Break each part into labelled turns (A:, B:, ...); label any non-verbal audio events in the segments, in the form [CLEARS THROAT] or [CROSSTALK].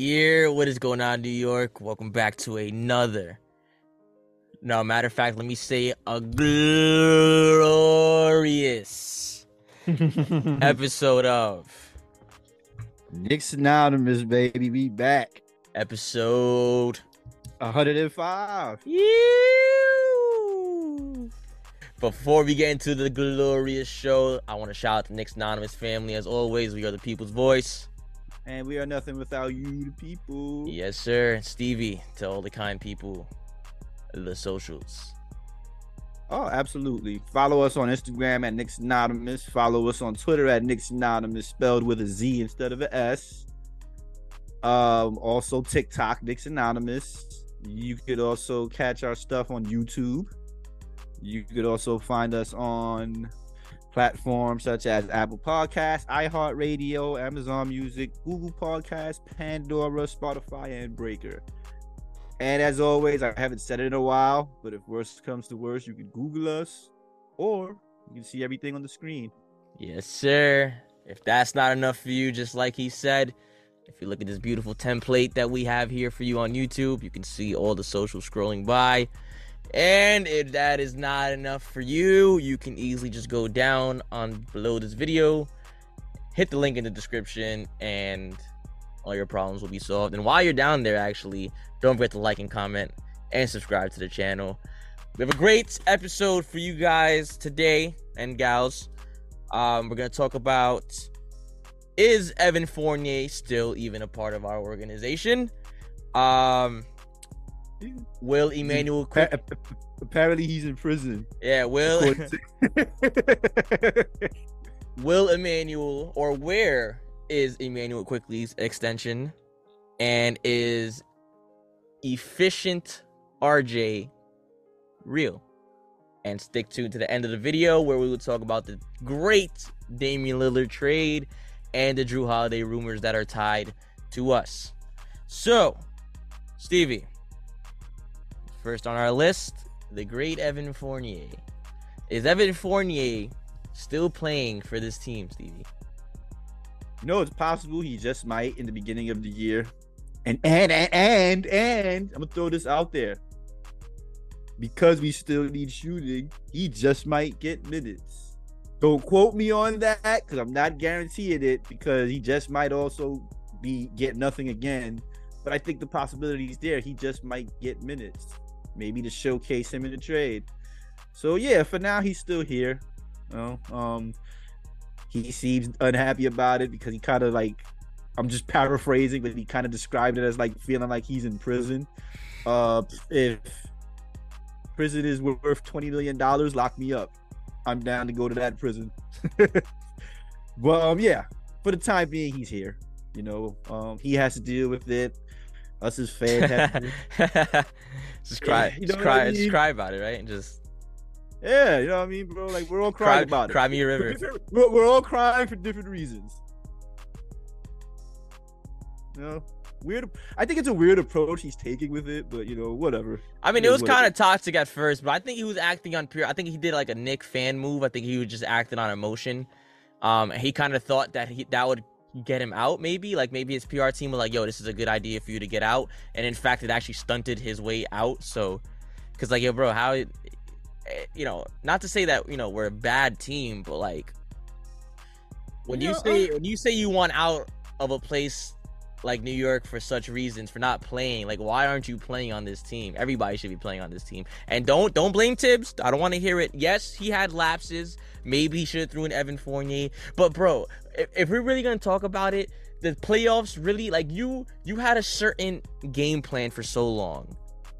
A: Yeah, what is going on, New York? Welcome back to another. No, matter of fact, let me say a glorious [LAUGHS] episode of
B: Knicks Anonymous, baby. Be back.
A: episode.
B: 105.
A: You. Before we get into the glorious show, I want to shout out to Knicks Anonymous family. As always, we are the people's voice.
B: And we are nothing without you, the people.
A: Yes, sir. Stevie, to all the kind people, the socials.
B: Oh, absolutely. Follow us on Instagram at Knicks Anonymous. Follow us on Twitter at Knicks Anonymous, spelled with a Z instead of an S. Um, also TikTok, Knicks Anonymous. You could also catch our stuff on YouTube. You could also find us on platforms such as Apple Podcasts, iHeartRadio, Amazon Music, Google Podcasts, Pandora, Spotify, and Breaker. And as always, I haven't said it in a while, but if worst comes to worst, you can Google us or you can see everything on the screen.
A: Yes, sir. If that's not enough for you, just like he said, if you look at this beautiful template that we have here for you on YouTube, you can see all the social scrolling by. And if that is not enough for you, you can easily just go down on below this video, hit the link in the description, and all your problems will be solved. And while you're down there, actually, don't forget to like and comment and subscribe to the channel. We have a great episode for you guys today and gals. Um, we're gonna talk about is Evan Fournier still even a part of our organization? Um, will Emmanuel Quick?
B: Apparently, he's in prison.
A: Yeah, will [LAUGHS] [LAUGHS] will Emmanuel or where is Immanuel Quickley's extension? And is efficient RJ real? And stick tuned to the end of the video where we will talk about the great Damian Lillard trade and the Jrue Holiday rumors that are tied to us. So, Stevie, first on our list, the great Evan Fournier. Is Evan Fournier still playing for this team, Stevie?
B: no, it's possible he just might in the beginning of the year. And and and and, and I'm gonna throw this out there. Because we still need shooting, he just might get minutes. Don't quote me on that because I'm not guaranteeing it because he just might also be get nothing again. But I think the possibility is there. He just might get minutes, maybe to showcase him in the trade. So yeah, for now he's still here. You know, um, he seems unhappy about it because he kind of like I'm just paraphrasing, but he kind of described it as like feeling like he's in prison. Uh, if prison is worth twenty million dollars, lock me up. I'm down to go to that prison. [LAUGHS] but um, yeah, for the time being, he's here. You know, um, he has to deal with it. Us as fans, have to, [LAUGHS]
A: just cry,
B: Yeah, you
A: just cry,
B: what I
A: just cry about it, right? And just
B: yeah, you know what I mean, bro. Like we're all
A: cry,
B: crying about
A: cry
B: it.
A: Cry me a river.
B: We're, we're all crying for different reasons. You know, weird. I think it's a weird approach he's taking with it, but you know, whatever.
A: I mean,
B: It
A: it
B: is
A: was kind of toxic at first, but I think he was acting on pure. I think he did like a Knick fan move. I think he was just acting on emotion. Um, he kind of thought that he that would get him out, maybe like maybe his PR team was like, "Yo, this is a good idea for you to get out," and in fact, it actually stunted his way out. So, because like, yo, bro, how, eh, you know, not to say that you know we're a bad team, but like, when you
B: Yeah,
A: say when you say you want out of a place like New York for such reasons for not playing. Like, why aren't you playing on this team? Everybody should be playing on this team. And don't don't blame Thibs. I don't want to hear it. Yes, he had lapses. Maybe he should have threw in Evan Fournier. But bro, if, if we're really gonna talk about it, the playoffs really like you you had a certain game plan for so long.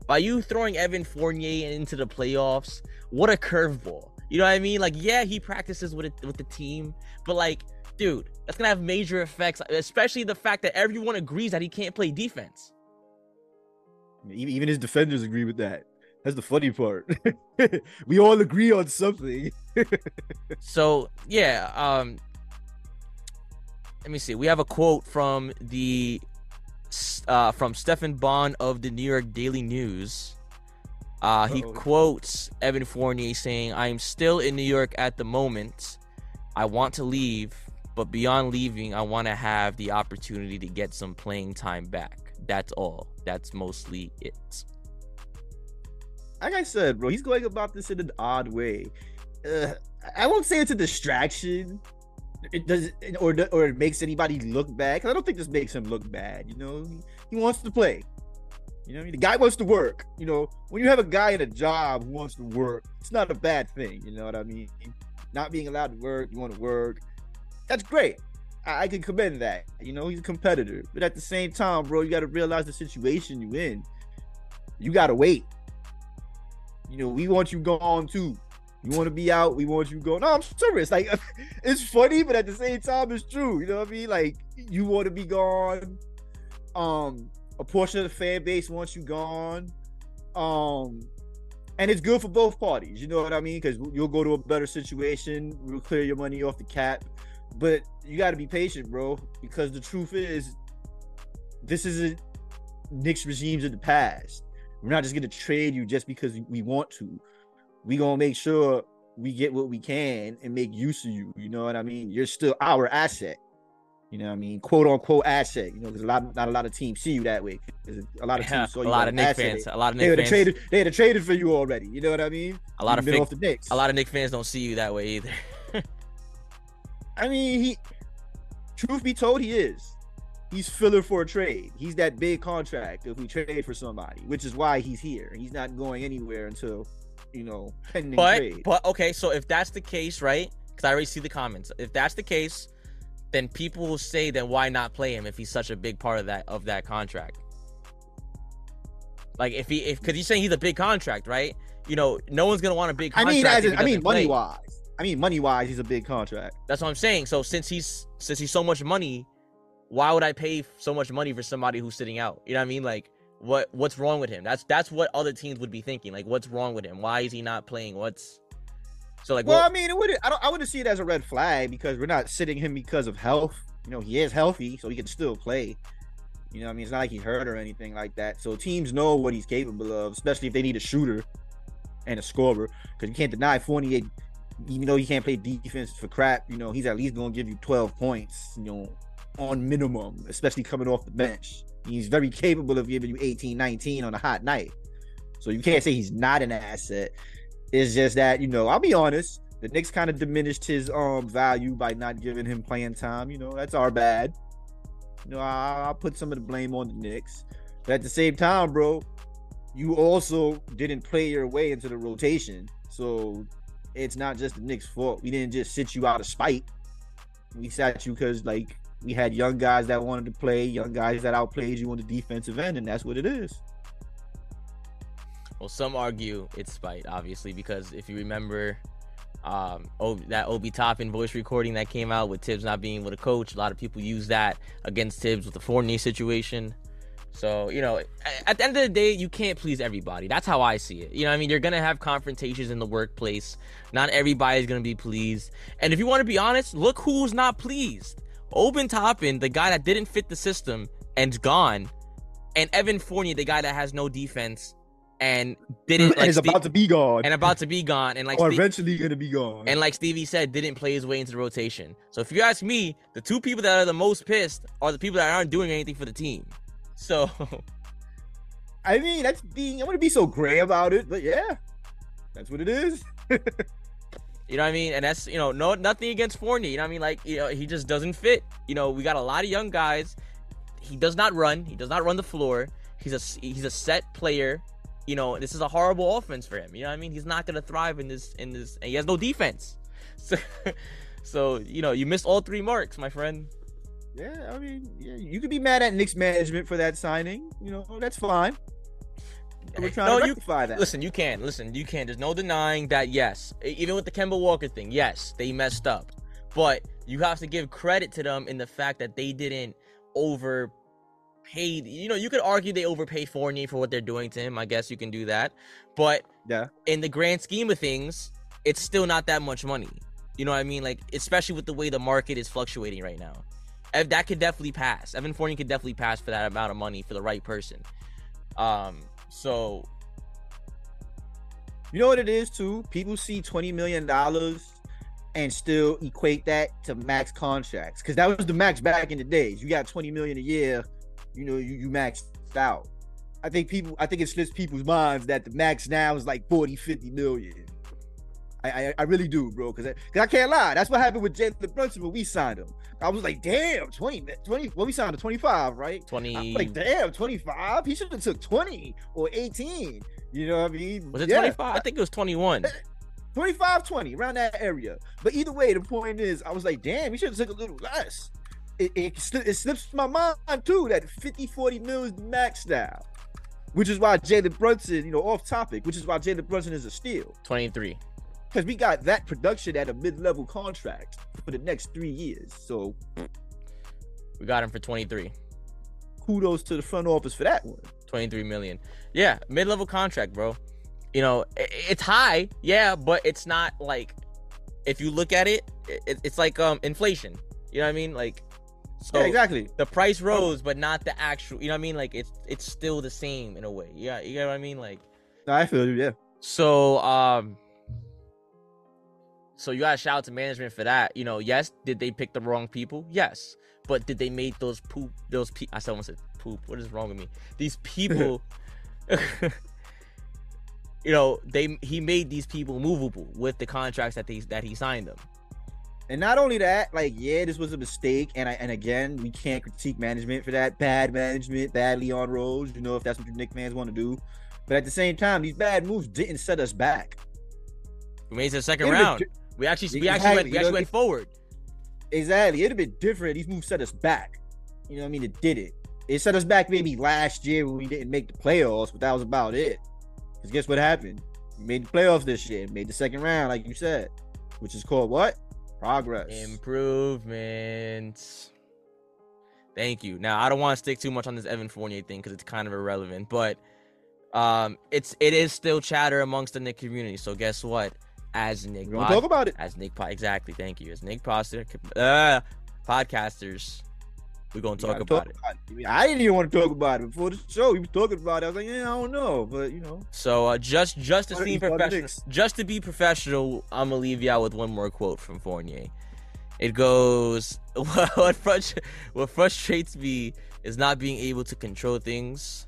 A: By you throwing Evan Fournier into the playoffs, what a curveball. You know what I mean? Like, yeah, he practices with it with the team, but like, dude, that's gonna have major effects, especially the fact that everyone agrees that he can't play defense.
B: Even even his defenders agree with that. That's the funny part. [LAUGHS] we all agree on something. [LAUGHS]
A: So yeah, um, let me see. We have a quote from the uh, from Stephen Bond of the New York Daily News. Uh, he
B: Uh-oh.
A: quotes Evan Fournier saying, "I am still in New York at the moment. I want to leave, But beyond leaving, I want to have the opportunity to get some playing time back. That's all. That's mostly it.
B: Like I said, bro, he's going about this in an odd way. Uh, I won't say it's a distraction. It does, or or it makes anybody look bad. Cause I don't think this makes him look bad. You know, he, wants to play. You know, the guy wants to work. You know, when you have a guy in a job who wants to work, it's not a bad thing. You know what I mean? Not being allowed to work, you want to work. That's great. I, I can commend that. You know, he's a competitor. But at the same time, bro, you got to realize the situation you're in. You got to wait. You know, we want you gone too. You want to be out, we want you go. No, I'm serious. Like, [LAUGHS] it's funny, but at the same time, it's true. You know what I mean? Like, you want to be gone. Um, a portion of the fan base wants you gone. Um, and it's good for both parties. You know what I mean? Because you'll go to a better situation. We'll clear your money off the cap. But you got to be patient, bro. Because the truth is, this isn't Knicks regimes of the past. We're not just gonna trade you just because we want to. We gonna make sure we get what we can and make use of you. You know what I mean? You're still our asset. You know what I mean? Quote unquote asset. You know, because a lot, not a lot of teams see you that way. A lot of teams
A: yeah,
B: saw
A: a lot of Knicks fans. A lot of Knicks
B: fans. Traded, they had traded for you already. You know what I mean?
A: A lot
B: You've
A: of
B: off the Knicks.
A: A lot of Knicks fans don't see you that way either.
B: I mean, he. Truth be told, he is. He's filler for a trade. He's that big contract if we trade for somebody, which is why he's here. He's not going anywhere until, you know, pending
A: but,
B: trade.
A: But okay, so if that's the case, right? Because I already see the comments. If that's the case, then people will say, then why not play him if he's such a big part of that of that contract? Like if he if because he's saying he's a big contract, right? You know, no one's gonna want a big.
B: I mean, as in, I mean, money
A: play.
B: wise. I mean, money wise, he's a big contract.
A: That's what I'm saying. So since he's since he's so much money, why would I pay so much money for somebody who's sitting out? You know what I mean? Like what what's wrong with him? That's that's what other teams would be thinking. Like what's wrong with him? Why is he not playing? What's so like?
B: Well,
A: what,
B: I mean, it would I don't I wouldn't see it as a red flag because we're not sitting him because of health. You know, he is healthy, so he can still play. You know, I mean, it's not like he's hurt or anything like that. So teams know what he's capable of, especially if they need a shooter and a scorer. Because you can't deny Fournier, even though he can't play defense for crap. You know, he's at least going to give you 12 points. You know, on minimum, especially coming off the bench. He's very capable of giving you 18, 19 on a hot night. So you can't say he's not an asset. It's just that, you know, I'll be honest, the Knicks kind of diminished his um value by not giving him playing time. You know, that's our bad. You know, I, will put some of the blame on the Knicks. But at the same time, bro, you also didn't play your way into the rotation. So it's not just the Knicks' fault. We didn't just sit you out of spite. We sat you because like we had young guys that wanted to play, young guys that outplayed you on the defensive end, and that's what it is.
A: Well, some argue it's spite, obviously, because if you remember um, oh, that Obi Toppin voice recording that came out with Thibs not being able to coach, a lot of people use that against Thibs with the Fournier situation. So, you know, at the end of the day, you can't please everybody. That's how I see it. You know, I mean, you're going to have confrontations in the workplace. Not everybody's going to be pleased. And if you want to be honest, look who's not pleased. Obi Toppin, the guy that didn't fit the system and's gone, and Evan Fournier, the guy that has no defense and didn't
B: like, and is Steve, about to be gone.
A: and about to be gone and like
B: or Steve, eventually gonna be gone.
A: and like Stevie said didn't play his way into the rotation. So if you ask me the two people that are the most pissed are the people that aren't doing anything for the team. So [LAUGHS]
B: I mean that's being I want to be so gray about it but yeah that's what it is [LAUGHS]
A: You know what I mean? And that's you know, no nothing against Fournier. You know what I mean? Like, you know, he just doesn't fit. You know, we got a lot of young guys. He does not run. He does not run the floor. He's a he's a set player. You know, this is a horrible offense for him. You know what I mean? He's not gonna thrive in this in this and he has no defense. [LAUGHS] So so, you know, you missed all three marks, my friend.
B: Yeah, I mean, yeah, you could be mad at Knicks management for that signing. You know, that's fine. We're [LAUGHS] trying no, to rectify
A: you,
B: that.
A: Listen, you can. Listen, you can. There's no denying that, yes. Even with the Kemba Walker thing, yes, they messed up. But you have to give credit to them in the fact that they didn't overpay. You know, you could argue they overpaid Fournier for what they're doing to him. I guess you can do that. But
B: yeah,
A: in the grand scheme of things, it's still not that much money. You know what I mean? Like, especially with the way the market is fluctuating right now. That could definitely pass. Evan Fournier could definitely pass for that amount of money for the right person. Um, so,
B: you know what it is too? People see twenty million dollars and still equate that to max contracts because that was the max back in the days. You got 20 million a year, you know, you, you maxed out. I think people, I think it slips people's minds that the max now is like 40, 50 million. I, I, I really do, bro, because I, I, can't lie. That's what happened with Jalen Brunson when we signed him. I was like, damn, 20, 20 well, we signed to 25, right?
A: 20.
B: like, damn, 25? He should have took 20 or 18. You know what I mean?
A: Was it yeah. 25? I think it was 21. [LAUGHS]
B: 25, 20, around that area. But either way, the point is, I was like, damn, he should have took a little less. It, it, it slips my mind too that 50, 40 mil is max now. Which is why Jalen Brunson, you know, off topic, which is why Jalen Brunson is a steal.
A: 23
B: because we got that production at a mid-level contract for the next three years. So
A: we got him for 23.
B: Kudos to the front office for that one.
A: 23 million. Yeah, mid-level contract, bro. You know, it's high, yeah, but it's not like if you look at it, it's like um inflation. You know what I mean? Like
B: so yeah, exactly.
A: The price rose, but not the actual. You know what I mean? Like it's it's still the same in a way. Yeah, you know what I mean? Like
B: I feel you. Yeah.
A: So um, so you gotta shout out to management for that. You know, yes, did they pick the wrong people? Yes. But did they make those poop those pe- I almost said poop. What is wrong with me? These [LAUGHS] people [LAUGHS] you know, they he made these people movable with the contracts that they that he signed them.
B: And not only that, like, yeah, this was a mistake. And I and again, we can't critique management for that. Bad management, bad Leon Rose, you know, if that's what your Knick fans want to do. But at the same time, these bad moves didn't set us back.
A: We made it to the second round. We actually we actually went we actually went forward.
B: Exactly. It'd have been different. These moves set us back. You know what I mean? It did it. It set us back maybe last year when we didn't make the playoffs, but that was about it. Because guess what happened? We made the playoffs this year, made the second round, like you said, which is called what? Progress.
A: Improvements. Thank you. Now I don't want to stick too much on this Evan Fournier thing because it's kind of irrelevant, but um, it's it is still chatter amongst the Knick community. So guess what? As Nick.
B: We don't pod, talk about it
A: as Nick. exactly. Thank you. As Nick Poster, uh, podcasters. We're gonna talk, about, talk
B: about, it. I didn't even want to talk about it before the show. We was talking about it. I was like, yeah, I don't know, but you know.
A: So uh, just just to seem professional, just to be professional, I'm gonna leave out with one more quote from Fournier. It goes, [LAUGHS] "What frust- what frustrates me is not being able to control things.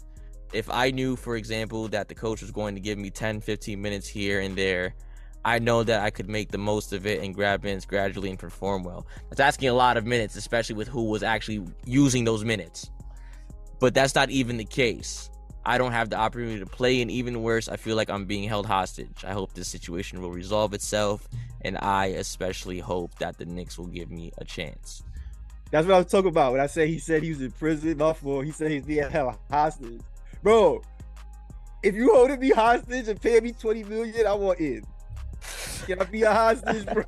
A: If I knew, for example, that the coach was going to give me 10, 15 minutes here and there." I know that I could make the most of it and grab minutes gradually and perform well. That's asking a lot of minutes, especially with who was actually using those minutes. But that's not even the case. I don't have the opportunity to play, and even worse, I feel like I'm being held hostage. I hope this situation will resolve itself, and I especially hope that the Knicks will give me a chance.
B: That's what I was talking about when I said he said he was in prison. He said he's being held hostage, bro. If you holding me hostage and paying me twenty million, I want in. Can I be a hostage, bro?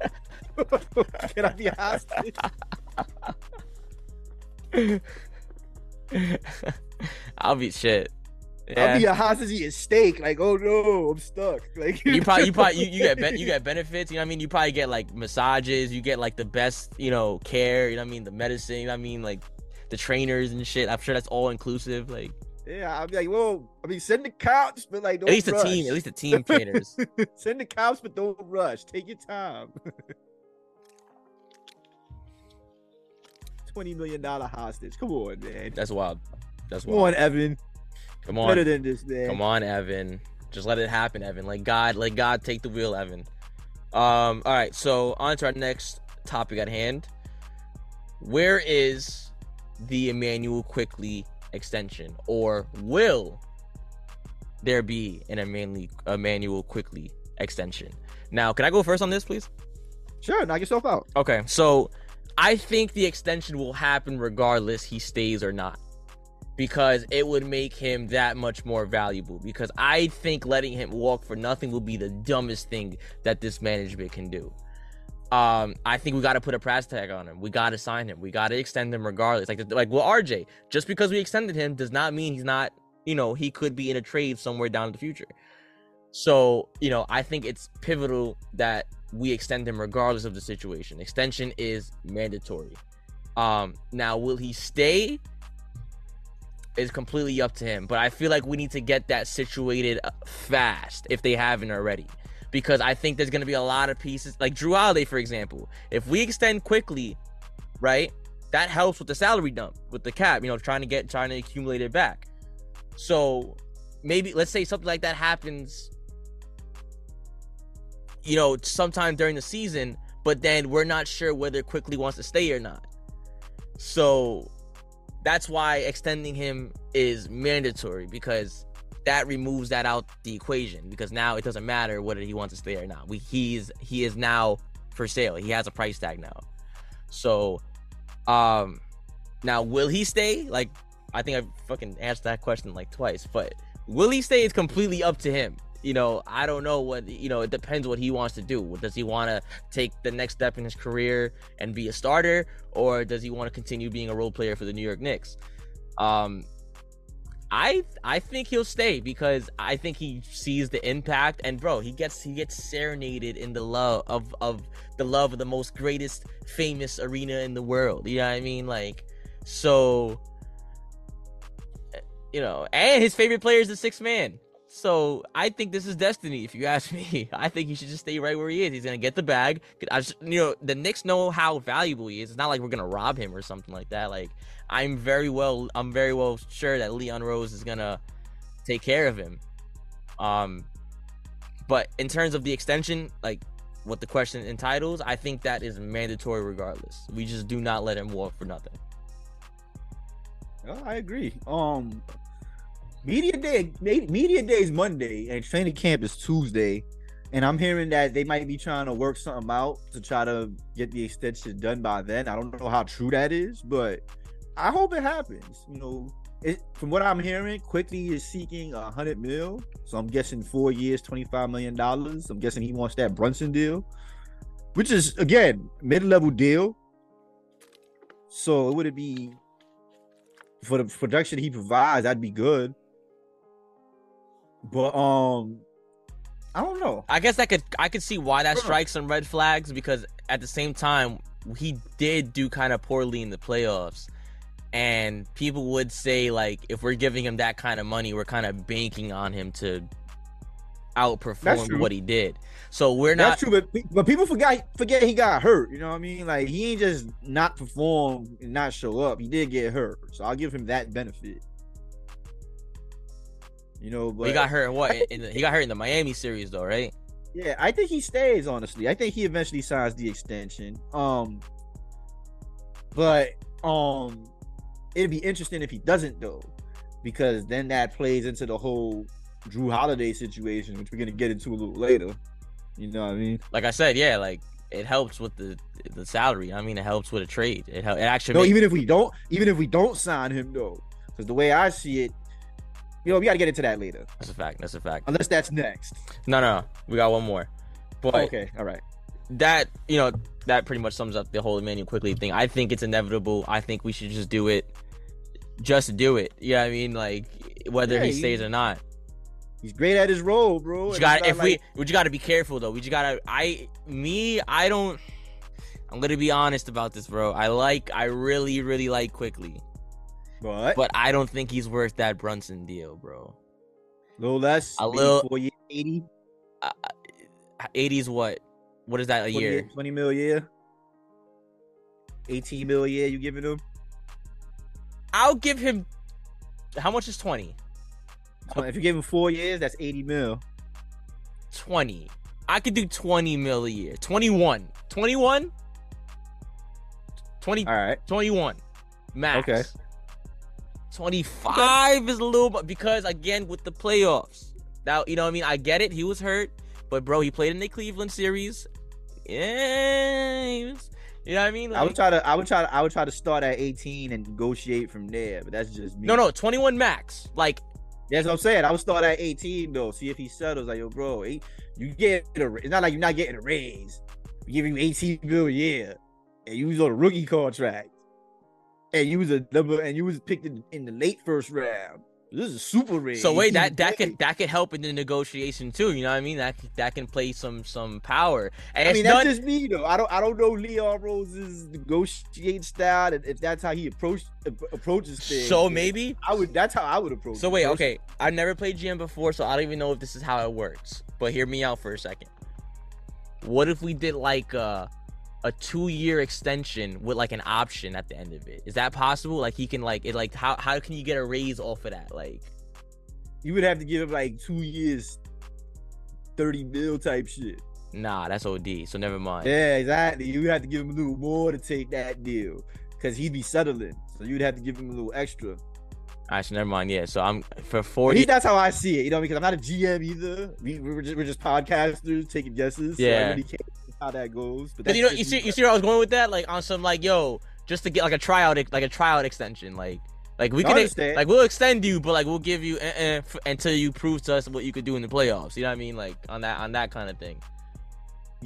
B: [LAUGHS] Can I be a hostage? [LAUGHS]
A: I'll be shit.
B: Yeah. I'll be a hostage eating steak. Like, oh no, I'm stuck. [LAUGHS] Like
A: you probably, you probably, you, you get, be, you get benefits. You know what I mean? You probably get like massages. You get like the best, you know, care. You know what I mean? The medicine. You know what I mean? Like the trainers and shit. I'm sure that's all inclusive. Like
B: yeah, I'll be like, well, I mean, send the cops, but like,
A: at least rush. the team, at least the team [LAUGHS] trainers.
B: send the cops, but don't rush. Take your time. [LAUGHS] Twenty million dollar hostage. Come on, man.
A: That's wild. That's
B: wild. Come on, Evan.
A: Come on.
B: Better than this, man.
A: Come on, Evan. Just let it happen, Evan. Like God, let God take the wheel, Evan. Um. All right. So on to our next topic at hand. Where is the Immanuel Quickley extension, or will there be an Emmanuel, Immanuel Quickley extension? Now, can I go first on this, please?
B: Sure, knock yourself out.
A: Okay, so I think the extension will happen regardless he stays or not. Because it would make him that much more valuable. Because I think letting him walk for nothing will be the dumbest thing that this management can do um, I think we got to put a price tag on him. We got to sign him. We got to extend him regardless. Like, like well, RJ, just because we extended him does not mean he's not. You know, he could be in a trade somewhere down in the future. So, you know, I think it's pivotal that we extend him regardless of the situation. Extension is mandatory. Um, now, will he stay? Is completely up to him. But I feel like we need to get that situated uh, fast if they haven't already because I think there's going to be a lot of pieces like Jrue Holiday, for example. If we extend Quickley, right, that helps with the salary dump with the cap. You know, trying to get trying to accumulate it back. So maybe let's say something like that happens. You know, sometime during the season, but then we're not sure whether Quickley wants to stay or not. So that's why extending him is mandatory because that removes that out the equation because now it doesn't matter whether he wants to stay or not. We he's he is now for sale. He has a price tag now. So um now will he stay? Like I think I fucking asked that question like twice, but will he stay is completely up to him. You know, I don't know what you know, it depends what he wants to do. Does he want to take the next step in his career and be a starter or does he want to continue being a role player for the New York Knicks? Um I I think he'll stay because I think he sees the impact and bro, he gets he gets serenaded in the love of of the love of the most greatest famous arena in the world. You know what I mean? Like so you know, and his favorite player is the sixth man. So I think this is destiny. If you ask me, [LAUGHS] I think he should just stay right where he is. He's gonna get the bag. I just, you know, the Knicks know how valuable he is. It's not like we're gonna rob him or something like that. Like I'm very well, I'm very well sure that Leon Rose is gonna take care of him. Um, but in terms of the extension, like what the question entitles, I think that is mandatory regardless. We just do not let him walk for nothing.
B: I agree. Um, media day, media day is Monday, and training camp is Tuesday. And I'm hearing that they might be trying to work something out to try to get the extension done by then. I don't know how true that is, but I hope it happens. You know, it, from what I'm hearing, Quickley is seeking a hundred mil. So I'm guessing four years, twenty five million dollars. I'm guessing he wants that Brunson deal, which is again mid level deal. So it would be for the production he provides, that'd be good. But um, I don't know.
A: I guess I could I could see why that strikes some red flags because at the same time he did do kind of poorly in the playoffs. And people would say like if we're giving him that kind of money, we're kind of banking on him to outperform what he did. So we're not
B: That's true, but but people forgot forget he got hurt. You know what I mean? Like he ain't just not perform and not show up. He did get hurt. So I'll give him that benefit. You know, but
A: he got hurt in what? In the, he got hurt in the Miami series, though, right?
B: Yeah, I think he stays. Honestly, I think he eventually signs the extension. Um, but um, it'd be interesting if he doesn't though, because then that plays into the whole Jrue Holiday situation, which we're gonna get into a little later. You know what I mean?
A: Like I said, yeah, like it helps with the the salary. I mean, it helps with a trade. It, it actually.
B: No, makes... even if we don't, even if we don't sign him though, because the way I see it, you know, we got to get into that later.
A: That's a fact. That's a fact.
B: Unless that's next.
A: No, no, we got one more. But
B: okay, all right.
A: That you know that pretty much sums up the whole Immanuel Quickley thing. I think it's inevitable. I think we should just do it. Just do it. Yeah, you know I mean, like whether yeah, he stays or not.
B: He's great at his role, bro.
A: You got if like... we, we got to be careful though. We just gotta. I me, I don't. I'm gonna be honest about this, bro. I like, I really, really like Quickley.
B: But
A: but I don't think he's worth that Brunson deal, bro.
B: A little less. A little. Eighty.
A: Uh, 80's what? What is that a
B: 20,
A: year?
B: 20 mil a year. 18 mil a year. You giving him?
A: I'll give him. How much is 20?
B: If you give him four years, that's 80 mil.
A: 20. I could do 20 mil a year. 21. 21? 20.
B: All right.
A: 21. Max.
B: Okay.
A: 25 is a little bit because again with the playoffs. Now, you know what I mean? I get it. He was hurt, but bro, he played in the Cleveland series. Yeah, was, you know what I mean?
B: Like, I would try to I would try to I would try to start at 18 and negotiate from there, but that's just me.
A: No, no, 21 max. Like
B: that's what I'm saying. I would start at 18 though. See if he settles. Like, yo, bro, you get a, it's not like you're not getting a raise. We give you 18 bill a year, and you was on a rookie contract and you was a number and you was picked in, in the late first round. This is super rare.
A: So wait, that that could that could help in the negotiation too. You know what I mean? That that can play some some power.
B: And I mean, that's just me though. I don't I don't know Leon Rose's negotiating style and if that's how he approach approaches things.
A: So maybe
B: I would. That's how I would approach.
A: So wait, okay. I never played GM before, so I don't even know if this is how it works. But hear me out for a second. what if we did like a a two year extension with like an option at the end of it? Is that possible? Like he can like it like how how can you get a raise off of that? Like
B: You would have to give him like two years, thirty mil type shit.
A: nah, that's OD. So never mind.
B: Yeah, exactly. You would have to give him a little more to take that deal because he'd be settling. So you'd have to give him a little extra.
A: Actually, never mind. Yeah. So I'm for forty.
B: that's how I see it. You know, because I'm not a GM either. We, we're just we're just podcasters taking guesses. So I
A: Yeah.
B: see how that goes. But
A: you know, you see, you see where I was going with that, like on some like, yo, just to get like a tryout, like a tryout extension, like, like we can,
B: understand.
A: like we'll extend you, but like we'll give you uh, uh, f- until you prove to us what you could do in the playoffs. You know what I mean? Like on that, on that kind of thing.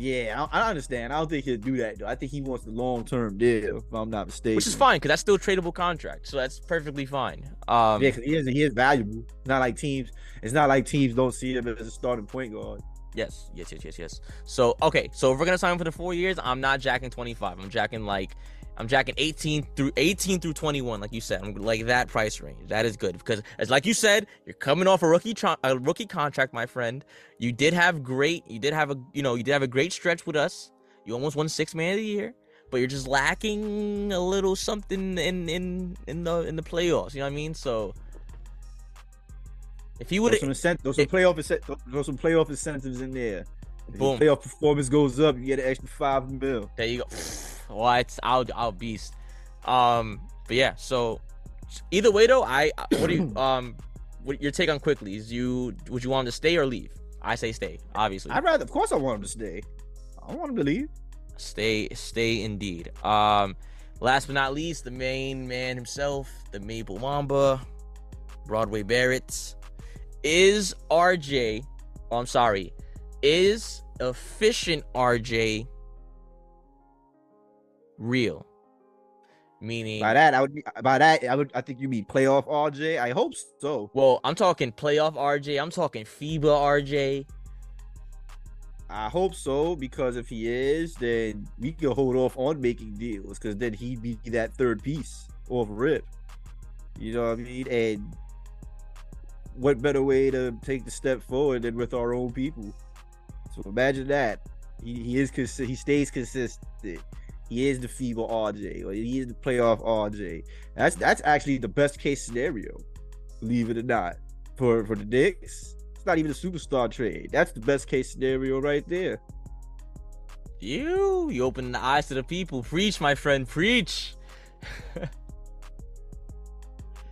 B: Yeah, I, I understand. I don't think he'll do that though. I think he wants the long term deal, if I'm not mistaken.
A: Which is fine because that's still a tradable contract, so that's perfectly fine. Um,
B: Yeah, because he is he is valuable. It's not like teams. It's not like teams don't see him as a starting point guard.
A: Yes, yes, yes, yes, yes. So okay, so if we're gonna sign him for the four years, I'm not jacking 25. I'm jacking like I'm jacking 18 through 18 through 21, like you said. I'm like that price range. That is good because as like you said, you're coming off a rookie tr- a rookie contract, my friend. You did have great. You did have a you know you did have a great stretch with us. You almost won six man of the year, but you're just lacking a little something in in in the in the playoffs. You know what I mean? So. If he would
B: some,
A: have,
B: incent- throw some playoff incent- throw some playoff incentives in there. If
A: Boom.
B: playoff performance goes up, you get an extra five mil.
A: There you go. [SIGHS] What? I'll I'll beast. Um, but yeah. So either way though, I what do you [CLEARS THROAT] um what your take on Quickley is you would you want him to stay or leave? I say stay. Obviously,
B: I'd rather, of course, I want him to stay. I want him to leave.
A: stay stay indeed. Um, last but not least, the main man himself, the Maple Mamba, Broadway Barrett, is RJ. Oh, I'm sorry, is efficient RJ real? Meaning,
B: By that, I would. By that, I would. I think you mean playoff RJ. I hope so.
A: well, I'm talking playoff RJ. I'm talking FIBA RJ.
B: I hope so because if he is, then we can hold off on making deals because then he'd be that third piece off rip. You know what I mean? And what better way to take the step forward than with our own people? So imagine that he, he is consi- he stays consistent. He is the FIBA RJ, or he is the playoff RJ. That's that's actually the best case scenario, believe it or not, for for the Knicks. It's not even a superstar trade. That's the best case scenario right there.
A: You, you open the eyes to the people. Preach, my friend. Preach. [LAUGHS]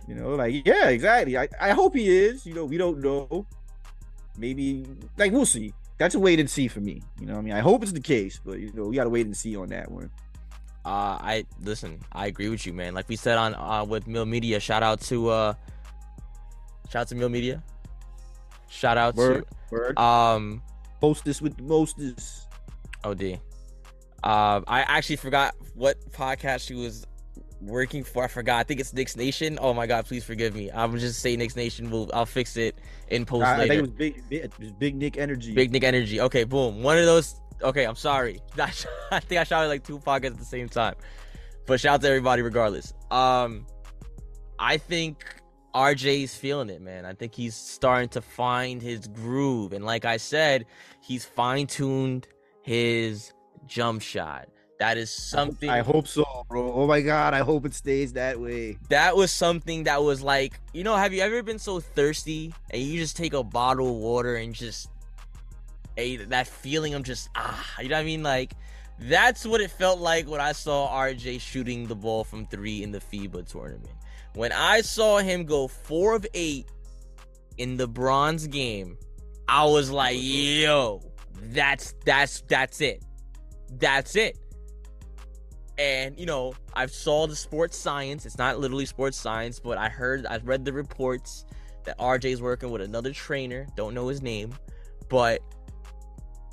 B: You know, like yeah, exactly. I, I hope he is. You know, we don't know. Maybe like we'll see. That's a wait and see for me. You know, what I mean, I hope it's the case, but you know, we gotta wait and see on that one.
A: Uh, I listen. I agree with you, man. Like we said on uh with Mill Media. Shout out to uh, shout out to Mill Media. Shout out
B: Word, word.
A: to um
B: Hostess with the mostest.
A: OD. Uh, I actually forgot what podcast she was working for. I forgot. I think it's Knicks Nation. Oh my God, please forgive me. I'm just say Knicks Nation. We'll I'll fix it in post
B: I, I think it was big, big, it was big Knick energy.
A: Big Knick Energy. Okay, boom. One of those. Okay, I'm sorry. [LAUGHS] I think I shouted like two podcasts at the same time. But shout out to everybody regardless. Um, I think RJ's feeling it, man. I think he's starting to find his groove. And like I said, he's fine tuned his jump shot. That is something
B: I hope so, bro. Oh my god, I hope it stays that way.
A: that was something that was like, you know, have you ever been so thirsty and you just take a bottle of water and just a that feeling of just ah, you know what I mean? Like that's what it felt like when I saw RJ shooting the ball from three in the FIBA tournament. When I saw him go four of eight in the bronze game, I was like, yo, that's that's that's it. That's it. And you know, i've saw the sports science. It's not literally sports science, but I heard, i've read the reports that RJ's working with another trainer. Don't know his name, but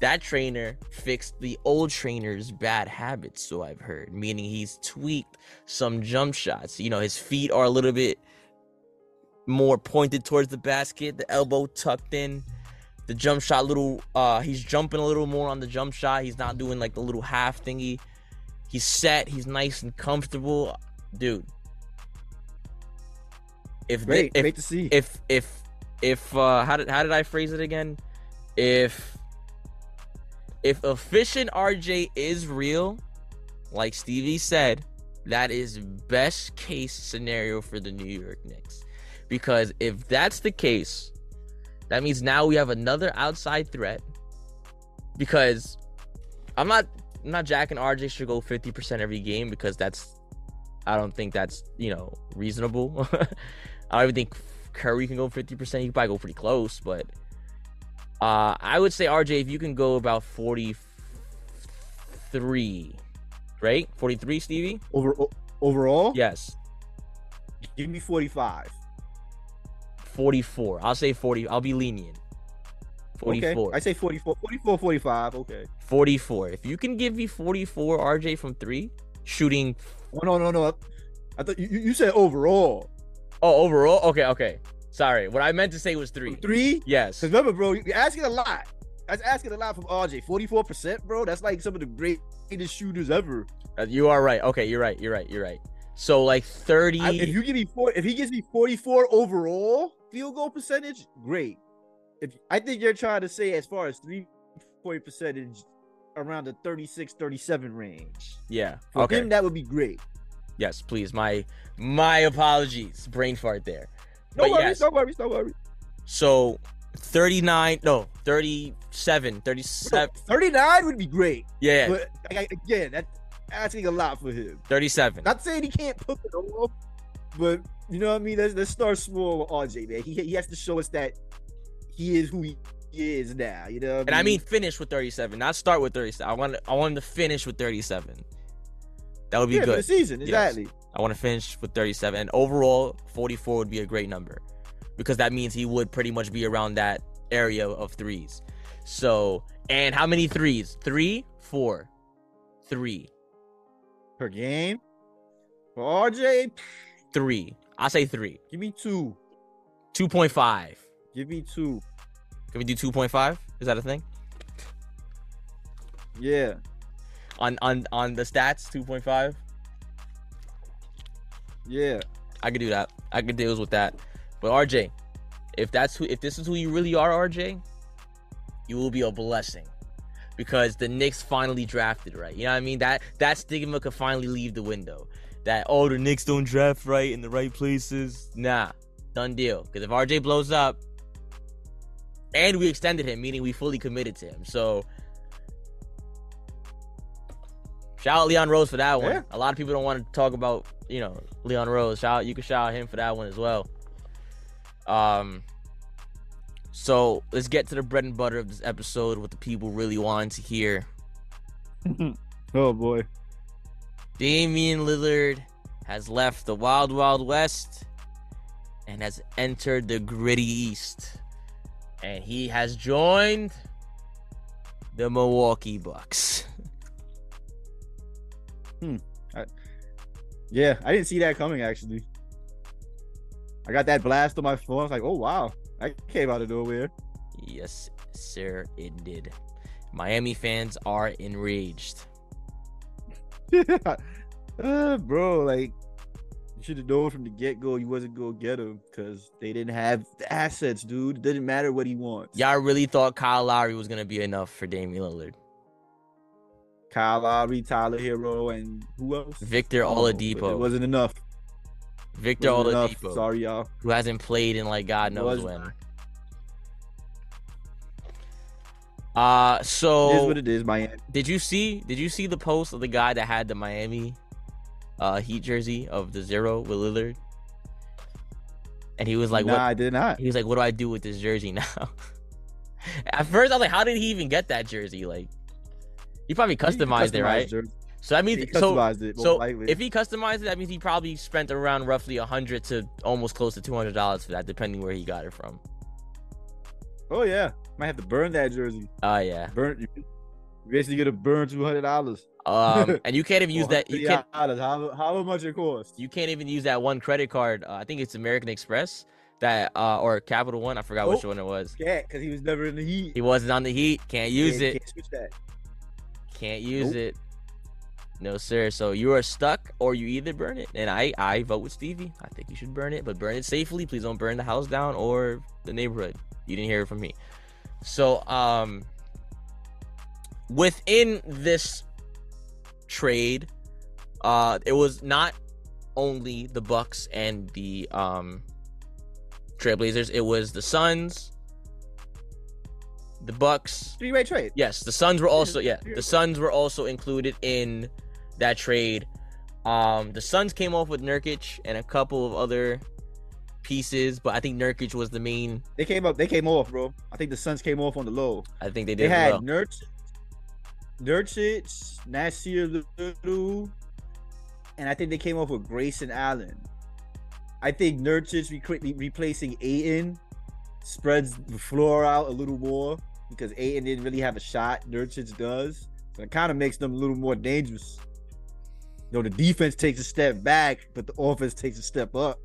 A: that trainer fixed the old trainer's bad habits. So I've heard, meaning he's tweaked some jump shots. You know, his feet are a little bit more pointed towards the basket, the elbow tucked in. The jump shot, little, uh, he's jumping a little more on the jump shot. He's not doing like the little half thingy. He's set. He's nice and comfortable, dude. If
B: Great,
A: if
B: great to see.
A: if if if uh, how did how did I phrase it again? If if efficient RJ is real, like Stevie said, that is best case scenario for the New York Knicks. Because if that's the case, that means now we have another outside threat. Because I'm not I'm and RJ should go 50% every game because that's I don't think that's, you know, reasonable. [LAUGHS] I don't even think Curry can go 50%. He can probably go pretty close, but uh I would say RJ if you can go about 43, right? 43, Stevie?
B: Over overall,
A: Yes.
B: give me 45.
A: 44. I'll say 40. I'll be lenient. 44.
B: Okay. I say 44, 44, 45. Okay.
A: 44. If you can give me 44 RJ from 3 shooting
B: Oh no, no, no. I thought you, you said overall.
A: Oh, overall? Okay, okay. Sorry. What I meant to say was 3.
B: Three?
A: Yes.
B: Because remember, bro, you're asking a lot. That's asking a lot from RJ. 44%, bro. That's like some of the greatest shooters ever.
A: Uh, You are right. Okay, you're right. You're right. You're right. So like 30
B: I, if you give me four, if he gives me 44 overall field goal percentage, great. If I think you're trying to say as far as three point percentage around the 36, 37 range.
A: Yeah.
B: For
A: Okay.
B: him, that would be great.
A: Yes, please. My my apologies. Brain fart there.
B: No
A: But
B: worries,
A: yes.
B: no worries, no worries.
A: So 39, no, 37, 37.
B: 39 would be great.
A: Yeah,
B: But again, that's asking a lot for him.
A: 37.
B: Not saying he can't put it off, but you know what I mean? Let's, let's start small with RJ, man. He, he has to show us that he is who he is now. You know
A: And I mean finish with 37, not start with 37. I want I want him to finish with 37. That would be
B: yeah, for the
A: good.
B: season,
A: Yes.
B: exactly.
A: I want to finish with 37 and overall 44 would be a great number because that means he would pretty much be around that area of threes. So, and how many threes? Three, four, three
B: Per game. For RJ,
A: 3. I'll say 3.
B: give me two.
A: 2.5.
B: Give me two.
A: Can we do 2.5? Is that a thing?
B: Yeah.
A: On on on the stats 2.5?
B: Yeah.
A: I could do that. I could deal with that. But RJ, if that's who, if this is who you really are, RJ, you will be a blessing because the Knicks finally drafted right. You know what I mean? That that stigma could finally leave the window. That oh, the Knicks don't draft right in the right places. Nah, done deal. Because if RJ blows up, and we extended him, meaning we fully committed to him. So. Shout out Leon Rose for that one.
B: Yeah.
A: A lot of people don't want to talk about, you know, Leon Rose. Shout out, you can shout out him for that one as well. Um so let's get to the bread and butter of this episode, what the people really wanted to hear. [LAUGHS]
B: Oh boy.
A: Damian Lillard has left the Wild Wild West and has entered the gritty East. And he has joined the Milwaukee Bucks. Hmm.
B: Yeah, I didn't see that coming actually. I got that blast on my phone. I was like, oh wow. I came out of nowhere.
A: Yes, sir, it did. Miami fans are enraged. [LAUGHS]
B: uh, bro, like should have known from the get go you wasn't gonna get him because they didn't have the assets, dude. It didn't matter what he wants.
A: Y'all really thought Kyle Lowry was gonna be enough for Damian Lillard.
B: Kyle Lowry, Tyler Herro, and who else?
A: Victor
B: Oh,
A: Oladipo.
B: It wasn't enough.
A: Victor
B: Wasn't enough.
A: Oladipo,
B: Sorry, y'all.
A: who hasn't played in like God knows when. Uh
B: It is
A: so
B: what it is, Miami.
A: did you see did you see the post of the guy that had the Miami uh Heat jersey of the zero with Lillard? And he was like,
B: nah,
A: what
B: I did not.
A: he was like, What do I do with this jersey [LAUGHS] now? At first I was like, How did he even get that jersey? Like he probably customized it, right?
B: jersey.
A: So that
B: He
A: means so
B: it.
A: So
B: likely.
A: if he customized it, that means he probably spent around roughly a hundred to almost close to two hundred dollars for that, depending where he got it from.
B: oh yeah, might have to burn that jersey.
A: Oh yeah.
B: Burn. Basically to burn two hundred dollars.
A: Um, [LAUGHS] and you can't even use that. You can't.
B: dollars. How how much it cost?
A: You can't even use that one credit card. Uh, I think it's American Express that uh or Capital One. I forgot which
B: Oh.
A: one it was.
B: Yeah, because he was never in the heat.
A: He wasn't on the Heat. Can't use
B: Yeah,
A: it.
B: Can't switch that.
A: Can't use
B: Nope.
A: it. No sir. So you are stuck, or you either burn it. And I I vote with Stevie. I think you should burn it, but burn it safely. Please don't burn the house down or the neighborhood. You didn't hear it from me. So um, within this trade, uh, it was not only the Bucks and the um, Trailblazers. It was the Suns, the Bucks.
B: Three way trade.
A: Yes, the Suns were also yeah, the Suns were also included in that trade. Um, the Suns came off with Nurkic and a couple of other pieces, but I think Nurkic was the main.
B: They came up. They came off, bro. I think the Suns came off on the low.
A: I think they did.
B: They had
A: well.
B: Nurkic, Nurkic, Nassir Little, and I think they came off with Grayson Allen. I think Nurkic re- replacing Ayton spreads the floor out a little more because Ayton didn't really have a shot. Nurkic does, so it kind of makes them a little more dangerous. You know, the defense takes a step back, but the offense takes a step up.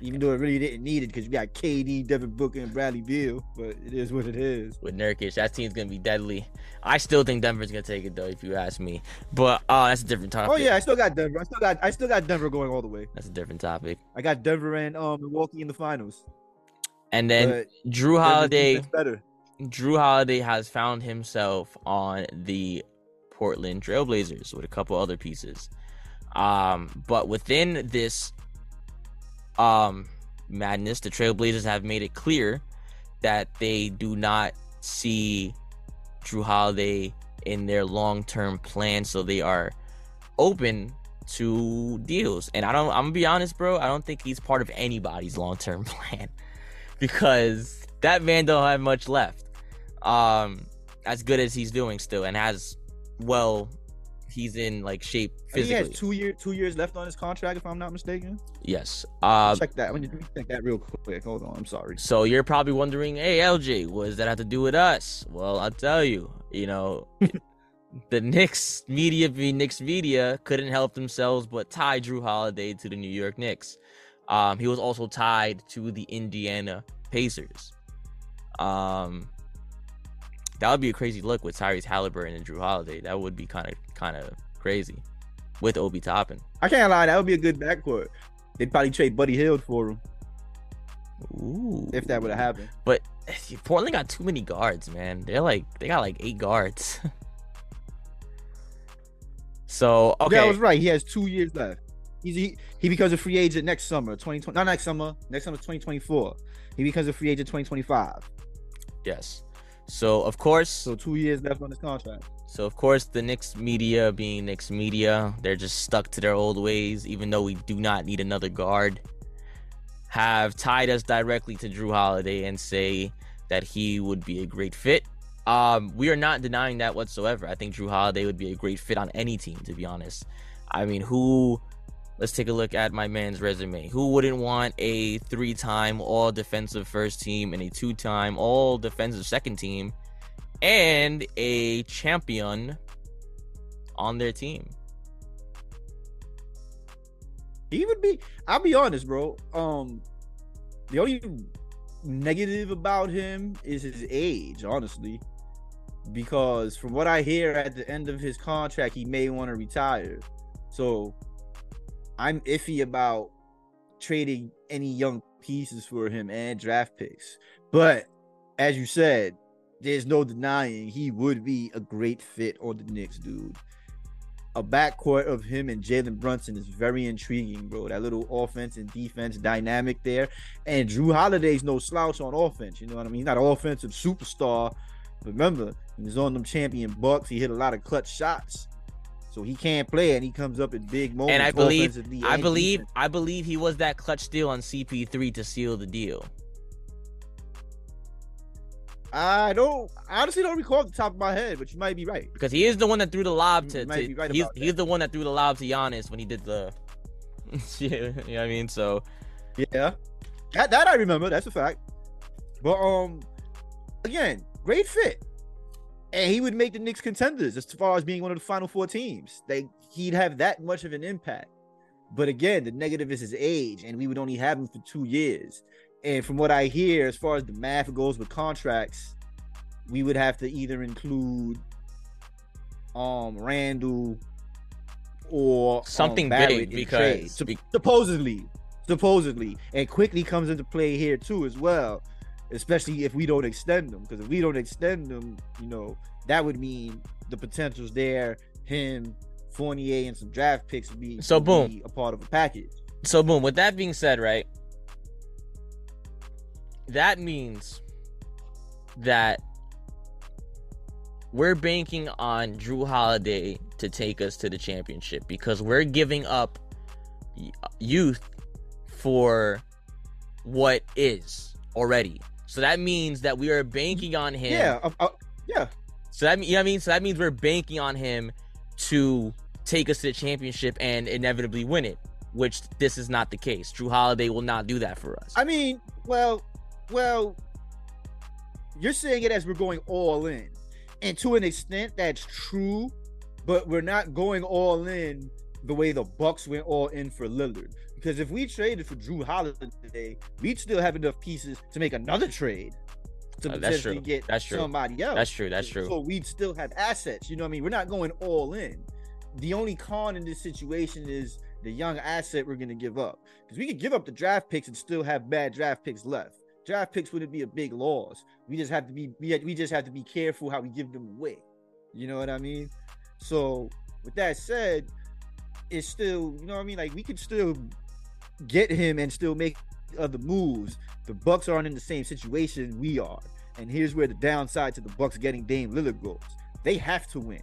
B: Even though it really didn't need it because you got KD, Devin Booker, and Bradley Beal, but it is what it is.
A: with Nurkic. That team's gonna be deadly. I still think Denver's gonna take it though, if you ask me. But uh that's a different topic.
B: Oh yeah, I still got Denver. I still got I still got Denver going all the way.
A: that's a different topic.
B: I got Denver and um Milwaukee in the finals.
A: And then
B: But Jrue
A: Holiday,
B: better.
A: Jrue Holiday has found himself on the Portland Trailblazers with a couple other pieces. Um, but within this um madness, the Trailblazers have made it clear that they do not see Jrue Holiday in their long-term plan, so they are open to deals. And I don't I'm gonna be honest, bro, I don't think he's part of anybody's long-term [LAUGHS] plan because that man don't have much left. Um as good as he's doing still and has well he's in like shape
B: think he has two year two years left on his contract, if I'm not mistaken.
A: yes. Uh
B: check that. Let me, check that real quick. Hold on. I'm sorry.
A: So you're probably wondering, hey LJ, what does that have to do with us? Well, I'll tell you, you know, [LAUGHS] the Knicks media being Knicks media couldn't help themselves but tie Jrue Holiday to the New York Knicks. Um, he was also tied to the Indiana Pacers. Um, that would be a crazy look with Tyrese Halliburton and Jrue Holiday. That would be kind of kind of crazy with Obi Toppin.
B: I can't lie. That would be a good backcourt. They'd probably trade Buddy Hield for him
A: Ooh,
B: if that would have happened.
A: But [SIGHS] Portland got too many guards, man. They're like they got like eight guards. [LAUGHS] so okay,
B: I was right. He has two years left. He's he, he becomes a free agent next summer, 2020. Not next summer. Next summer, 2024. He becomes a free agent 2025.
A: yes. So of course,
B: So two years left on his contract.
A: so of course, the Knicks media, being Knicks media, they're just stuck to their old ways. Even though we do not need another guard, have tied us directly to Jrue Holiday and say that he would be a great fit. Um, we are not denying that whatsoever. I think Jrue Holiday would be a great fit on any team, to be honest. I mean, who? Let's take a look at my man's resume. Who wouldn't want a three-time All Defensive First Team and a two-time All Defensive Second Team, and a champion on their team?
B: He would be. I'll be honest, bro. Um, the only negative about him is his age, honestly, because from what I hear, at the end of his contract, he may want to retire. So, I'm iffy about trading any young pieces for him and draft picks. But as you said, there's no denying he would be a great fit on the Knicks, dude a backcourt of him and Jalen Brunson is very intriguing, bro. That little offense and defense dynamic there. And Jrue Holiday's no slouch on offense. You know what I mean? He's not an offensive superstar. But remember, he was on them champion Bucks. He hit a lot of clutch shots. So he can't play and he comes up in big moments.
A: And I believe, I believe,
B: defense.
A: I believe he was that clutch steal on CP3 to seal the deal.
B: I don't I honestly don't recall off the top of my head, but you might be right.
A: because he is the one that threw the lob to. to
B: be right
A: he's,
B: about
A: he's the one that threw the lob to Giannis when he did the. [LAUGHS] yeah, you know what I mean. So
B: Yeah. That that I remember. That's a fact. But um again, great fit. And he would make the Knicks contenders as far as being one of the final four teams. They he'd have that much of an impact. But again, the negative is his age, and we would only have him for two years. And from what I hear, as far as the math goes with contracts, we would have to either include um Randle or um,
A: Something
B: Barrett
A: big, because
B: trade. Supposedly, supposedly, and Quickley comes into play here too as well. Especially if we don't extend them. Because if we don't extend them, you know, that would mean the potential's there. Him, Fournier, and some draft picks would be
A: So,
B: would
A: boom.
B: be a part of a package.
A: So boom. With that being said, right, that means that we're banking on Jrue Holiday to take us to the championship because we're giving up youth for what is already. So that means that we are banking on him.
B: Yeah, uh, yeah.
A: So that you know what I mean. So that means we're banking on him to take us to the championship and inevitably win it. Which this is not the case. Jrue Holiday will not do that for us.
B: I mean, well, well, you're saying it as we're going all in, and to an extent, that's true. But we're not going all in the way the Bucks went all in for Lillard. Because if we traded for Jrue Holiday, we'd still have enough pieces to make another trade to
A: Uh, that's
B: potentially
A: true.
B: get
A: That's true.
B: somebody else.
A: That's true. That's true.
B: So we'd still have assets. You know what I mean? We're not going all in. The only con in this situation is the young asset we're going to give up. Because we could give up the draft picks and still have bad draft picks left. Draft picks wouldn't be a big loss. We just have to be we, we just have to be careful how we give them away. You know what I mean? So with that said, it's still you know what I mean. Like we could still get him and still make other moves. The Bucks aren't in the same situation we are. And here's where the downside to the Bucks getting Dame Lillard goes. They have to win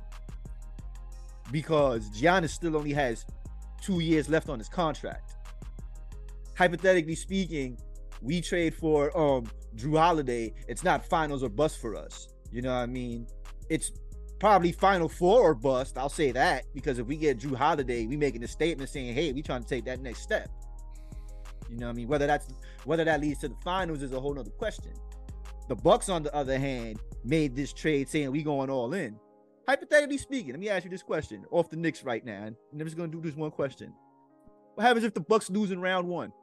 B: because Giannis still only has two years left on his contract. Hypothetically speaking, we trade for um Jrue Holiday. It's not finals or bust for us. You know what I mean? It's probably final four or bust. I'll say that because if we get Jrue Holiday, we making a statement saying, "Hey, we trying to take that next step." You know what I mean? Whether that's whether that leads to the finals is a whole nother question. The Bucks, on the other hand, made this trade saying we going all in. Hypothetically speaking, let me ask you this question off the Knicks right now. And I'm just gonna do this one question. What happens if the Bucks lose in round one?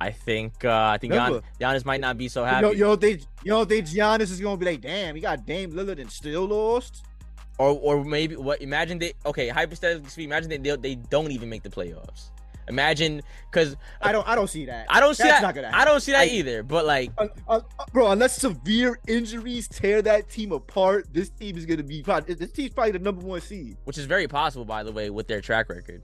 A: I think uh, I think Gian- Giannis might not be so happy.
B: Yo, you know, they yo, they Giannis is gonna be like, damn, he got Dame Lillard and still lost.
A: Or or maybe what? Imagine they okay. Hypothetically speaking, imagine they they, don't even make the playoffs. Imagine because
B: I don't I don't see that.
A: I don't see
B: That's
A: that.
B: not gonna
A: I don't see that
B: I-
A: either. But like,
B: Uh, uh, uh, bro, unless severe injuries tear that team apart, this team is gonna be probably this team's probably the number one seed.
A: which is very possible, by the way, with their track record.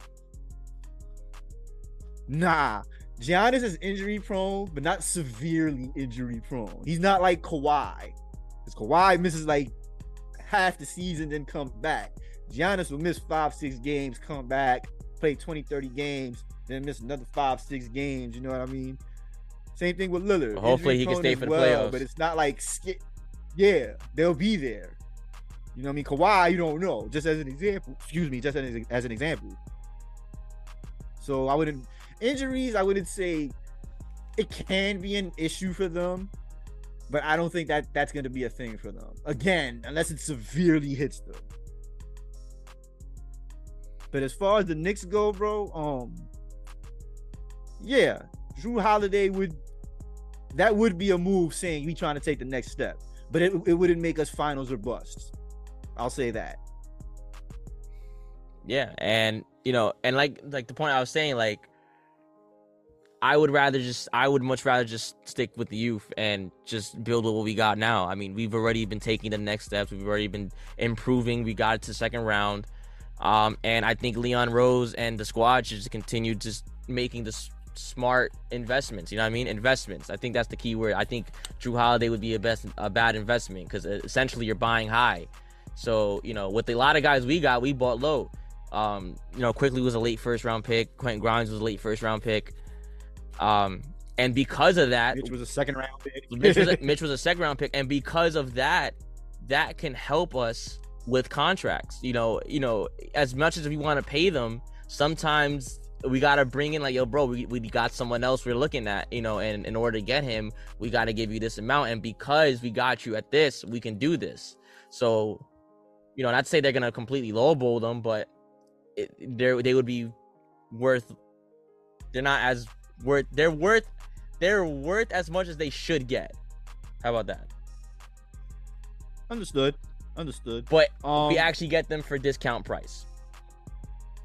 B: Nah, Giannis is injury prone, but not severely injury prone. He's not like Kawhi, because Kawhi misses like half the season, then come back. Giannis will miss five, six games, come back, play 20, 30 games, then miss another five, six games. You know what I mean? Same thing with Lillard.
A: Well, hopefully he can stay for the
B: well,
A: playoffs.
B: But it's not like, sk- yeah, they'll be there. You know what I mean? Kawhi, you don't know. Just as an example, excuse me, just as, as an example. So I wouldn't injuries. I wouldn't say it can be an issue for them, but I don't think that that's going to be a thing for them. Again, unless it severely hits them. But as far as the Knicks go, bro, um, yeah, Jrue Holiday would that would be a move saying we trying to take the next step, but it, it wouldn't make us finals or busts. I'll say that.
A: Yeah, and you know, and like like the point I was saying, like I would rather just I would much rather just stick with the youth and just build with what we got now. I mean, we've already been taking the next steps. We've already been improving. We got it to second round. Um, and I think Leon Rose and the squad should just continue just making the s- smart investments. You know what I mean? Investments. I think that's the key word. I think Jrue Holiday would be a best a bad investment because essentially you're buying high. So you know, with a lot of guys we got, we bought low. Um, you know, Quickley was a late first round pick. Quentin Grimes was a late first round pick. Um, and because of that,
B: Mitch was a second round pick. [LAUGHS]
A: Mitch was, a, [LAUGHS] Mitch was a second round pick, and because of that, that can help us with contracts. You know, you know, as much as we want to pay them, sometimes we gotta bring in like, yo, bro, we, we got someone else we're looking at, you know, and in order to get him, we gotta give you this amount, and because we got you at this, we can do this. So, you know, not to say they're gonna completely lowball them, but they they would be worth. They're not as worth. They're worth. They're worth as much as they should get. How about that?
B: Understood. Understood.
A: But
B: Um,
A: we actually get them for discount price.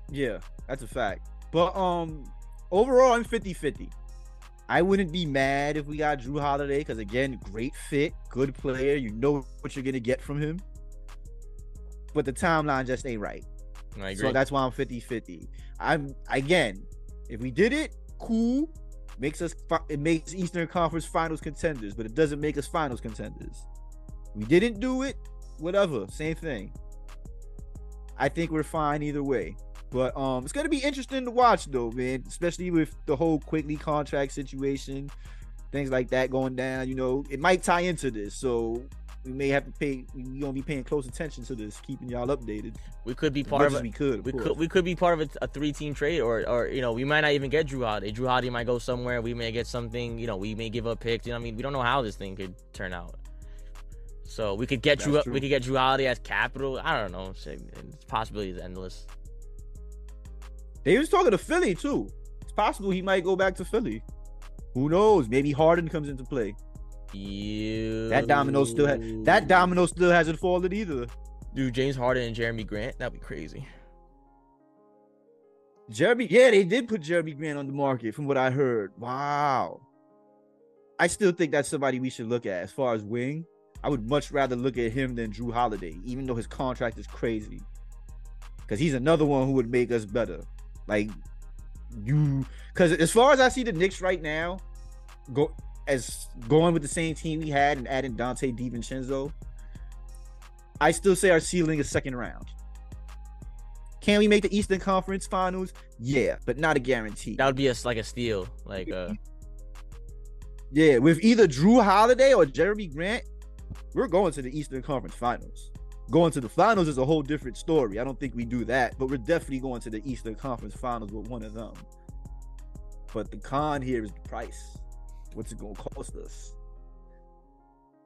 B: Yeah, that's a fact. But um overall I'm 50-50. I wouldn't be mad if we got Jrue Holiday because again, great fit, good player. You know what you're gonna get from him. But the timeline just ain't right.
A: I agree.
B: So that's why I'm 50-50. I'm again, if we did it, cool. Makes us it makes Eastern Conference Finals contenders, but it doesn't make us Finals contenders. We didn't do it, whatever, same thing. I think we're fine either way. But um it's gonna be interesting to watch though, man, especially with the whole Quickley contract situation, things like that going down. You know, it might tie into this, so we may have to pay. We gonna be paying close attention to this, keeping y'all updated.
A: we could be part of a,
B: we could.
A: we
B: course.
A: could we could be part of a, a three team trade or or you know we might not even get Jrue Holiday. Jrue Holiday might go somewhere. We may get something. You know we may give up picks. You know what I mean we don't know how this thing could turn out. So we could get
B: That's
A: Drew
B: true.
A: we could get Jrue Holiday as capital. I don't know. It's possibilities endless.
B: They was talking to Philly too. It's possible he might go back to Philly. Who knows? Maybe Harden comes into play.
A: You
B: That domino still ha- that domino still hasn't fallen either.
A: Dude, James Harden and Jerami Grant. That'd be crazy.
B: Jerami, yeah, they did put Jerami Grant on the market from what I heard. Wow. I still think that's somebody we should look at as far as wing. I would much rather look at him than Jrue Holiday, even though his contract is crazy. Because he's another one who would make us better. Like you, because as far as I see the Knicks right now, go as going with the same team we had and adding Donte DiVincenzo, I still say our ceiling is second round. Can we make the Eastern Conference Finals? Yeah, but not a guarantee.
A: That would be a, like a steal. Like uh
B: Yeah, with either Jrue Holiday or Jerami Grant, we're going to the Eastern Conference Finals. Going to the finals is a whole different story. I don't think we do that, but we're definitely going to the Eastern Conference Finals with one of them. But the con here is the price. What's it going to cost us?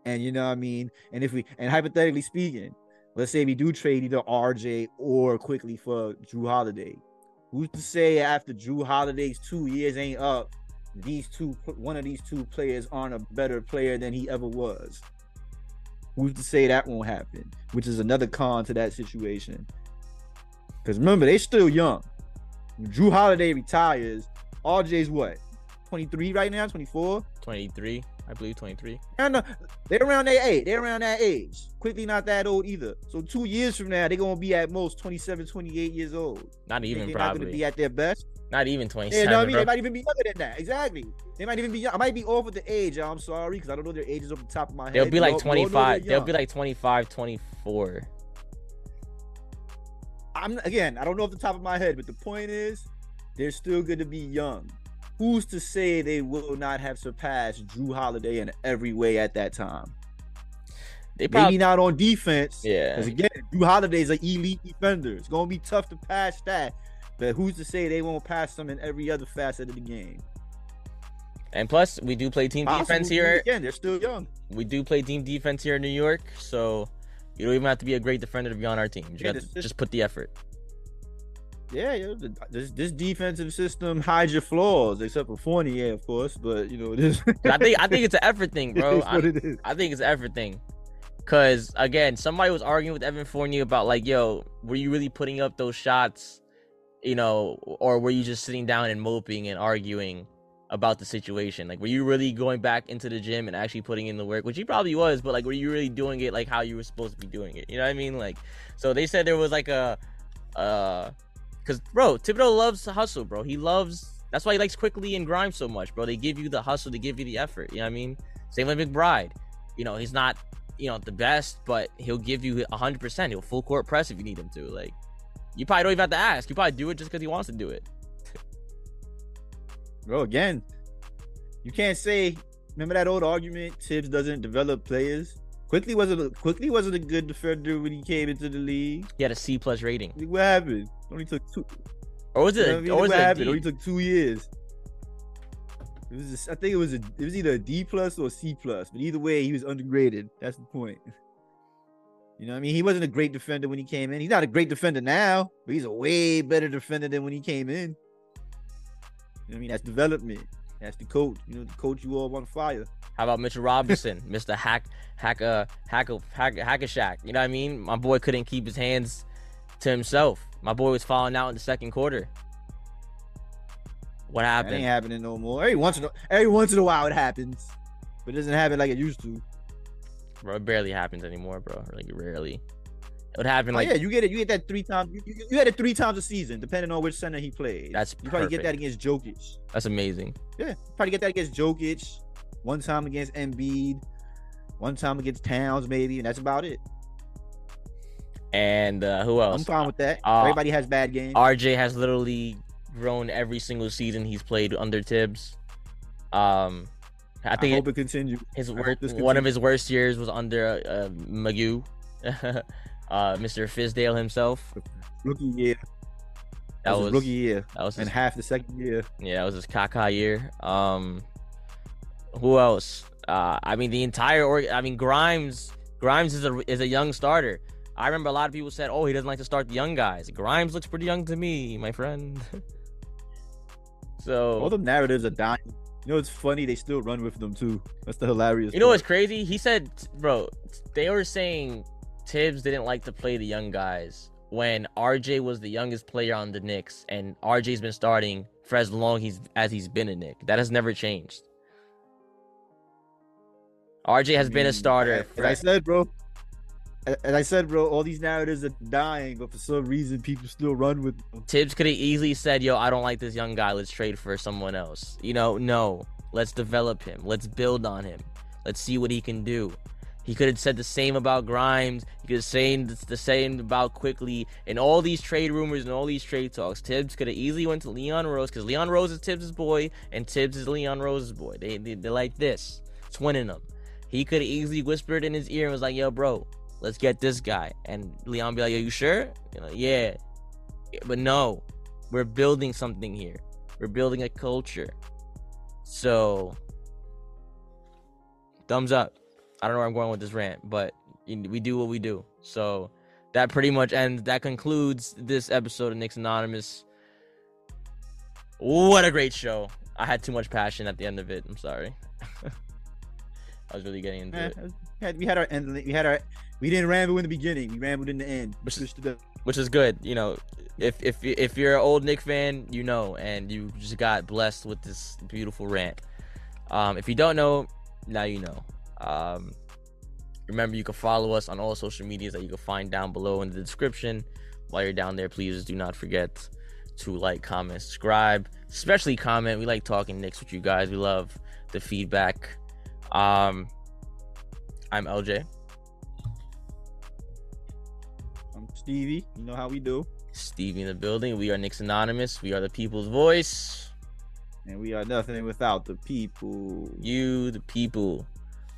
B: And you know what I mean? And if we and hypothetically speaking, let's say we do trade either RJ or Quickley for Jrue Holiday. Who's to say after Jrue Holiday's two years ain't up, these two one of these two players aren't a better player than he ever was? Who's to say that won't happen? Which is another con to that situation. Because remember, they still young. When Jrue Holiday retires, RJ's what? 23 right now, 24?
A: 23, I believe 23.
B: And they're around that age. They're around that age. Quickley not that old either. So two years from now, they're gonna be at most 27, 28 years old.
A: Not even
B: they're not gonna be at their best.
A: Not even 27.
B: Yeah, no, I mean
A: bro.
B: they might even be younger than that. Exactly. They might even be young. I might be off with the age. I'm sorry because I don't know their ages off the top of my head.
A: They'll be like
B: all- we
A: 25.
B: they're
A: They'll be like 25, 24.
B: I'm again. I don't know off the top of my head, but the point is, they're still going to be young. Who's to say they will not have surpassed Jrue Holiday in every way at that time?
A: They
B: Maybe
A: probably
B: not on defense.
A: yeah.
B: Because again, Jrue Holiday's an elite defender. It's gonna be tough to pass that. But who's to say they won't pass them in every other facet of the game?
A: And plus, we do play team defense here.
B: Again, they're still young.
A: We do play team defense here in New York, so you don't even have to be a great defender to be on our team. You
B: Yeah,
A: got to just put the effort.
B: Yeah. This this defensive system hides your flaws, except for Fournier, of course. But you know, it is. [LAUGHS]
A: I think I think it's an effort thing, bro. I,
B: it is.
A: I think it's an effort thing. Cause again, somebody was arguing with Evan Fournier about like, yo, were you really putting up those shots, you know, or were you just sitting down and moping and arguing about the situation? Like, were you really going back into the gym and actually putting in the work? Which he probably was, but like, were you really doing it like how you were supposed to be doing it? You know what I mean? Like, so they said there was like a, uh, cause bro, Thibodeau loves hustle, bro. He loves. That's why he likes Quickley and grime so much, bro. They give you the hustle, they give you the effort. You know what I mean? Same with McBride. You know, he's not you know the best, but he'll give you hundred percent. He'll full court press if you need him to. Like you probably don't even have to ask. You probably do it just because he wants to do it. [LAUGHS]
B: Bro, again, you can't say. Remember that old argument? Thibs doesn't develop players. Quickley wasn't a, Quickley wasn't a good defender when he came into the league.
A: He had a C plus rating,
B: What happened? Only took two.
A: or was
B: You
A: it?
B: know what I mean?
A: or was
B: what
A: it?
B: happened? Only took two years. It was. A, I think it was a. It was either a D plus or a C plus. But either way, he was undergraded. That's the point. [LAUGHS] You know what I mean? He wasn't a great defender when he came in. He's not a great defender now, but he's a way better defender than when he came in. You know what I mean? That's development. That's the coach. You know, the coach you all on fire.
A: How about Mitchell Robinson, [LAUGHS] Mister Hack, Hack, uh, Hack, Hack, Hackashack? You know what I mean? My boy couldn't keep his hands to himself. My boy was falling out in the second quarter. What
B: That
A: happened?
B: ain't happening no more. Every once in a, every once in a while it happens, but it doesn't happen like it used to.
A: Bro, it barely happens anymore, bro. Like rarely. It would happen
B: Oh,
A: like
B: yeah, you get it. You get that three times. You, you, you had it three times a season, depending on which center he played.
A: That's
B: you probably get that against Jokic.
A: that's amazing.
B: Yeah, probably get that against Jokic. One time against Embiid. One time against Towns, maybe, and that's about it.
A: And uh, who else?
B: I'm fine with that.
A: Uh,
B: Everybody has bad games.
A: RJ has literally grown every single season he's played under Thibs. Um, I
B: I,
A: think
B: hope it continues.
A: his
B: I
A: wor- one of his worst years was under uh, Magoo, [LAUGHS] uh, Mr. Fizdale himself.
B: Rookie year.
A: That
B: That was
A: was
B: rookie year,
A: that was his
B: and half the second year.
A: Yeah, that was his Kaka year. Um, who else? Uh, I mean, the entire org. I mean, Grimes. Grimes is a is a young starter. I remember a lot of people said, "Oh, he doesn't like to start the young guys." Grimes looks pretty young to me, my friend. [LAUGHS] so
B: All the narratives are dying. You know, it's funny. They still run with them too. That's the hilarious.
A: You know what's crazy? He said, bro, they were saying Thibs didn't like to play the young guys when RJ was the youngest player on the Knicks, and RJ's been starting for as long he's as he's been a Knick. That has never changed. RJ has
B: I
A: been a
B: mean,
A: starter.
B: As
A: for-
B: I said, bro. As I said, bro, all these narratives are dying, but for some reason, people still run with them.
A: Thibs could have easily said, "Yo, I don't like this young guy. Let's trade for someone else." You know, no. Let's develop him. Let's build on him. Let's see what he can do. He could have said the same about Grimes. He could have said the same about Quickley and all these trade rumors and all these trade talks. Thibs could have easily went to Leon Rose because Leon Rose is Thibs' boy and Thibs is Leon Rose's boy. They they they like this, twinning them. He could have easily whispered in his ear and was like, "Yo, bro, let's get this guy." And Leon be like, "Yo, you sure?" You know, yeah. But no, we're building something here. We're building a culture. So, thumbs up. I don't know where I'm going with this rant, but we do what we do. So, that pretty much ends. That concludes this episode of Knicks Anonymous. What a great show! I had too much passion at the end of it. I'm sorry. [LAUGHS] I was really getting into
B: Eh,
A: it,
B: we had- our end. We had our. We didn't ramble in the beginning. We rambled in the end.
A: Which is- which is good. You know, if if if you're an old Nick fan, you know, and you just got blessed with this beautiful rant. Um, if you don't know, now you know. Um, remember, you can follow us on all social medias that you can find down below in the description. While you're down there, please do not forget to like, comment, subscribe, especially comment. We like talking Knicks with you guys. We love the feedback. Um, I'm LJ.
B: I'm Stevie. You know how we do,
A: Stevie in the building. We are Knicks Anonymous. We are the people's voice.
B: and we are nothing without the people.
A: You, the people.